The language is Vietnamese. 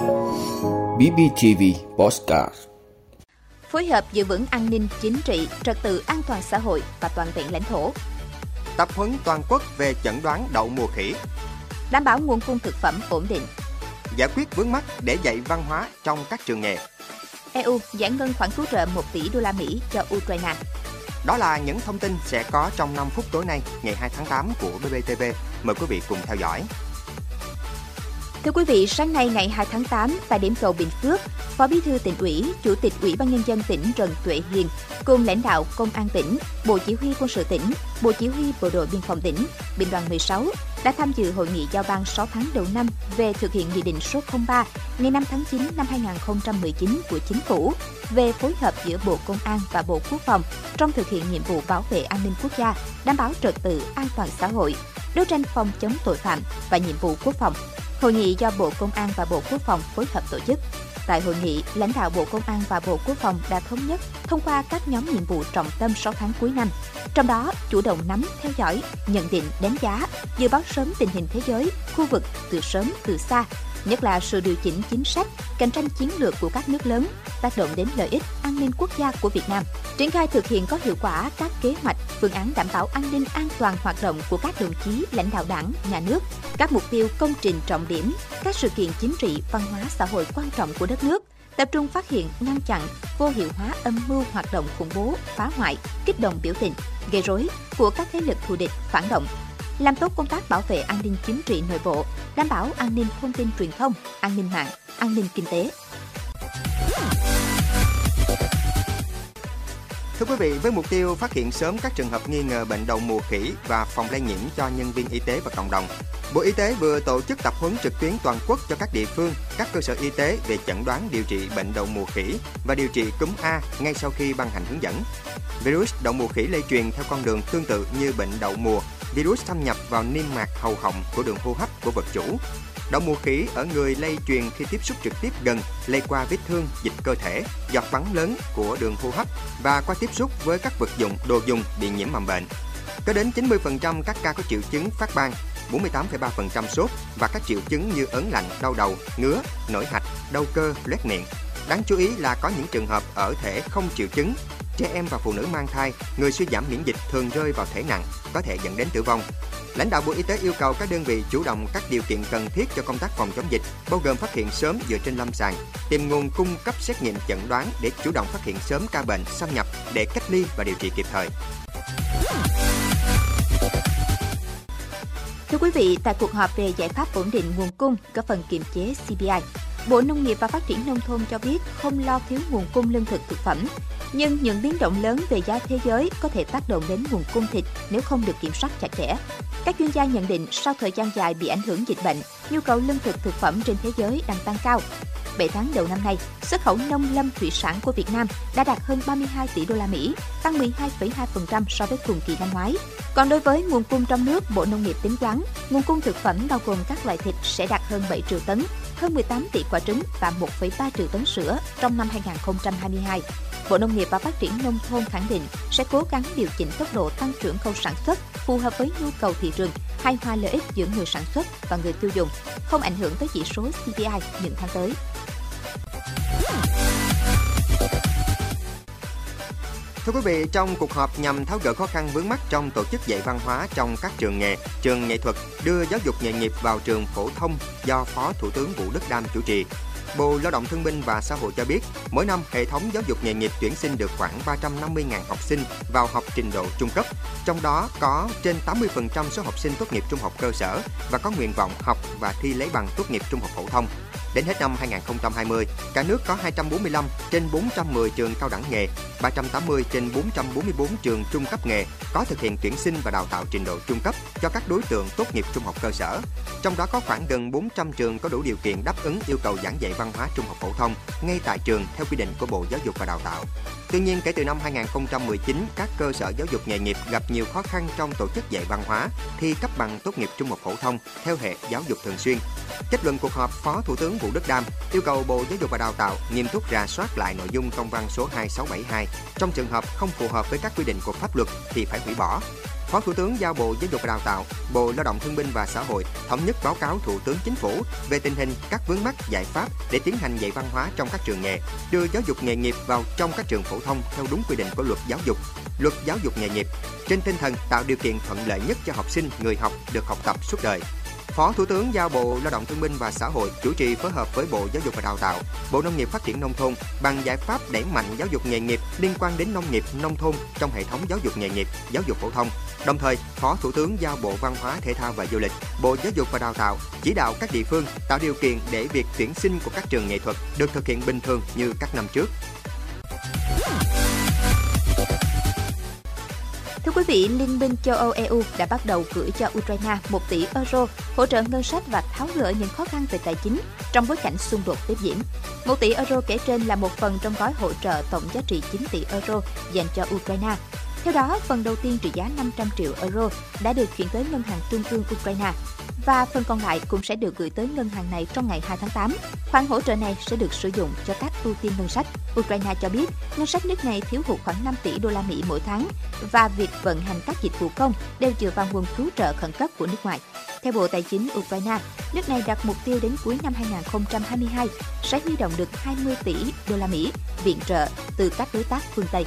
BBTV Postcard Phối hợp giữ vững an ninh chính trị, trật tự an toàn xã hội và toàn vẹn lãnh thổ. Tập huấn toàn quốc về chẩn đoán đậu mùa khỉ. Đảm bảo nguồn cung thực phẩm ổn định. Giải quyết vướng mắc để dạy văn hóa trong các trường nghề. EU giải ngân khoản cứu trợ 1 tỷ đô la Mỹ cho Ukraine. Đó là những thông tin sẽ có trong 5 phút tối nay, ngày 2 tháng 8 của BBTV. Mời quý vị cùng theo dõi. Thưa quý vị, sáng nay ngày 2 tháng 8 tại điểm cầu Bình Phước, Phó Bí thư tỉnh ủy, Chủ tịch Ủy ban nhân dân tỉnh Trần Tuệ Hiền cùng lãnh đạo Công an tỉnh, Bộ Chỉ huy Quân sự tỉnh, Bộ Chỉ huy Bộ đội Biên phòng tỉnh, Binh đoàn 16 đã tham dự hội nghị giao ban 6 tháng đầu năm về thực hiện Nghị định số 03 ngày 5 tháng 9 năm 2019 của Chính phủ về phối hợp giữa Bộ Công an và Bộ Quốc phòng trong thực hiện nhiệm vụ bảo vệ an ninh quốc gia, đảm bảo trật tự an toàn xã hội, đấu tranh phòng chống tội phạm và nhiệm vụ quốc phòng. Hội nghị do Bộ Công an và Bộ Quốc phòng phối hợp tổ chức. Tại hội nghị, lãnh đạo Bộ Công an và Bộ Quốc phòng đã thống nhất thông qua các nhóm nhiệm vụ trọng tâm 6 tháng cuối năm. Trong đó, chủ động nắm, theo dõi, nhận định, đánh giá, dự báo sớm tình hình thế giới, khu vực từ sớm từ xa, nhất là sự điều chỉnh chính sách, cạnh tranh chiến lược của các nước lớn, tác động đến lợi ích an ninh quốc gia của Việt Nam. Triển khai thực hiện có hiệu quả các kế hoạch, phương án đảm bảo an ninh an toàn hoạt động của các đồng chí lãnh đạo Đảng, nhà nước, các mục tiêu công trình trọng điểm, các sự kiện chính trị, văn hóa xã hội quan trọng của đất nước, tập trung phát hiện, ngăn chặn, vô hiệu hóa âm mưu hoạt động khủng bố, phá hoại, kích động biểu tình, gây rối của các thế lực thù địch, phản động, làm tốt công tác bảo vệ an ninh chính trị nội bộ, đảm bảo an ninh thông tin truyền thông, an ninh mạng, an ninh kinh tế. Thưa quý vị, với mục tiêu phát hiện sớm các trường hợp nghi ngờ bệnh đậu mùa khỉ và phòng lây nhiễm cho nhân viên y tế và cộng đồng, Bộ Y tế vừa tổ chức tập huấn trực tuyến toàn quốc cho các địa phương, các cơ sở y tế về chẩn đoán điều trị bệnh đậu mùa khỉ và điều trị cúm A ngay sau khi ban hành hướng dẫn. Virus đậu mùa khỉ lây truyền theo con đường tương tự như bệnh đậu mùa. Virus xâm nhập vào niêm mạc hầu họng của đường hô hấp của vật chủ. Đậu mùa khỉ ở người lây truyền khi tiếp xúc trực tiếp gần, lây qua vết thương, dịch cơ thể, giọt bắn lớn của đường hô hấp và qua tiếp xúc với các vật dụng, đồ dùng bị nhiễm mầm bệnh. Có đến 90% các ca có triệu chứng phát ban, 48,3% sốt và các triệu chứng như ớn lạnh, đau đầu, ngứa, nổi hạch, đau cơ, loét miệng. Đáng chú ý là có những trường hợp ở thể không triệu chứng. Trẻ em và phụ nữ mang thai, người suy giảm miễn dịch thường rơi vào thể nặng, có thể dẫn đến tử vong. Lãnh đạo Bộ Y tế yêu cầu các đơn vị chủ động các điều kiện cần thiết cho công tác phòng chống dịch, bao gồm phát hiện sớm dựa trên lâm sàng, tìm nguồn cung cấp xét nghiệm chẩn đoán để chủ động phát hiện sớm ca bệnh xâm nhập để cách ly và điều trị kịp thời. Thưa quý vị, tại cuộc họp về giải pháp ổn định nguồn cung, có phần kiềm chế CPI, Bộ Nông nghiệp và Phát triển Nông thôn cho biết không lo thiếu nguồn cung lương thực thực phẩm, nhưng những biến động lớn về giá thế giới có thể tác động đến nguồn cung thịt nếu không được kiểm soát chặt chẽ. Các chuyên gia nhận định sau thời gian dài bị ảnh hưởng dịch bệnh, nhu cầu lương thực thực phẩm trên thế giới đang tăng cao. 7 tháng đầu năm nay, xuất khẩu nông lâm thủy sản của Việt Nam đã đạt hơn 32 tỷ đô la Mỹ, tăng 12,2% so với cùng kỳ năm ngoái. Còn đối với nguồn cung trong nước, Bộ Nông nghiệp tính toán, nguồn cung thực phẩm bao gồm các loại thịt sẽ đạt hơn 7 triệu tấn, hơn 18 tỷ quả trứng và 1,3 triệu tấn sữa trong năm 2022. Bộ Nông nghiệp và Phát triển Nông thôn khẳng định sẽ cố gắng điều chỉnh tốc độ tăng trưởng khâu sản xuất phù hợp với nhu cầu thị trường, hài hòa lợi ích giữa người sản xuất và người tiêu dùng, không ảnh hưởng tới chỉ số CPI những tháng tới. Thưa quý vị, trong cuộc họp nhằm tháo gỡ khó khăn vướng mắt trong tổ chức dạy văn hóa trong các trường nghề, trường nghệ thuật đưa giáo dục nghề nghiệp vào trường phổ thông do Phó Thủ tướng Vũ Đức Đam chủ trì. Bộ Lao động Thương binh và Xã hội cho biết, mỗi năm hệ thống giáo dục nghề nghiệp tuyển sinh được khoảng 350.000 học sinh vào học trình độ trung cấp. Trong đó có trên 80% số học sinh tốt nghiệp trung học cơ sở và có nguyện vọng học và thi lấy bằng tốt nghiệp trung học phổ thông. Đến hết năm 2020, cả nước có 245 trên 410 trường cao đẳng nghề, 380 trên 444 trường trung cấp nghề có thực hiện tuyển sinh và đào tạo trình độ trung cấp cho các đối tượng tốt nghiệp trung học cơ sở. Trong đó có khoảng gần 400 trường có đủ điều kiện đáp ứng yêu cầu giảng dạy văn hóa trung học phổ thông ngay tại trường theo quy định của Bộ Giáo dục và Đào tạo. Tuy nhiên, kể từ năm 2019, các cơ sở giáo dục nghề nghiệp gặp nhiều khó khăn trong tổ chức dạy văn hóa, thi cấp bằng tốt nghiệp trung học phổ thông theo hệ giáo dục thường xuyên. Kết luận cuộc họp, Phó Thủ tướng Vũ Đức Đam yêu cầu Bộ Giáo dục và Đào tạo nghiêm túc rà soát lại nội dung công văn số 2672. Trong trường hợp không phù hợp với các quy định của pháp luật thì phải hủy bỏ. Phó Thủ tướng giao Bộ Giáo dục và Đào tạo, Bộ Lao động Thương binh và Xã hội thống nhất báo cáo Thủ tướng Chính phủ về tình hình các vướng mắc giải pháp để tiến hành dạy văn hóa trong các trường nghề, đưa giáo dục nghề nghiệp vào trong các trường phổ thông theo đúng quy định của luật giáo dục, luật giáo dục nghề nghiệp, trên tinh thần tạo điều kiện thuận lợi nhất cho học sinh, người học được học tập suốt đời. Phó Thủ tướng giao Bộ Lao động Thương binh và Xã hội chủ trì phối hợp với Bộ Giáo dục và Đào tạo, Bộ Nông nghiệp Phát triển nông thôn bằng giải pháp đẩy mạnh giáo dục nghề nghiệp liên quan đến nông nghiệp, nông thôn trong hệ thống giáo dục nghề nghiệp, giáo dục phổ thông. Đồng thời, Phó Thủ tướng giao Bộ Văn hóa, Thể thao và Du lịch, Bộ Giáo dục và Đào tạo chỉ đạo các địa phương tạo điều kiện để việc tuyển sinh của các trường nghệ thuật được thực hiện bình thường như các năm trước. Thưa quý vị, Liên minh châu Âu EU đã bắt đầu gửi cho Ukraine 1 tỷ euro hỗ trợ ngân sách và tháo gỡ những khó khăn về tài chính trong bối cảnh xung đột tiếp diễn. 1 tỷ euro kể trên là một phần trong gói hỗ trợ tổng giá trị 9 tỷ euro dành cho Ukraine. Theo đó, phần đầu tiên trị giá 500 triệu euro đã được chuyển tới Ngân hàng Trung ương Ukraine và phần còn lại cũng sẽ được gửi tới ngân hàng này trong ngày 2 tháng 8. Khoản hỗ trợ này sẽ được sử dụng cho các ưu tiên ngân sách. Ukraine cho biết ngân sách nước này thiếu hụt khoảng 5 tỷ đô la Mỹ mỗi tháng và việc vận hành các dịch vụ công đều dựa vào nguồn cứu trợ khẩn cấp của nước ngoài. Theo Bộ Tài chính Ukraine, nước này đặt mục tiêu đến cuối năm 2022 sẽ huy động được 20 tỷ đô la Mỹ viện trợ từ các đối tác phương Tây.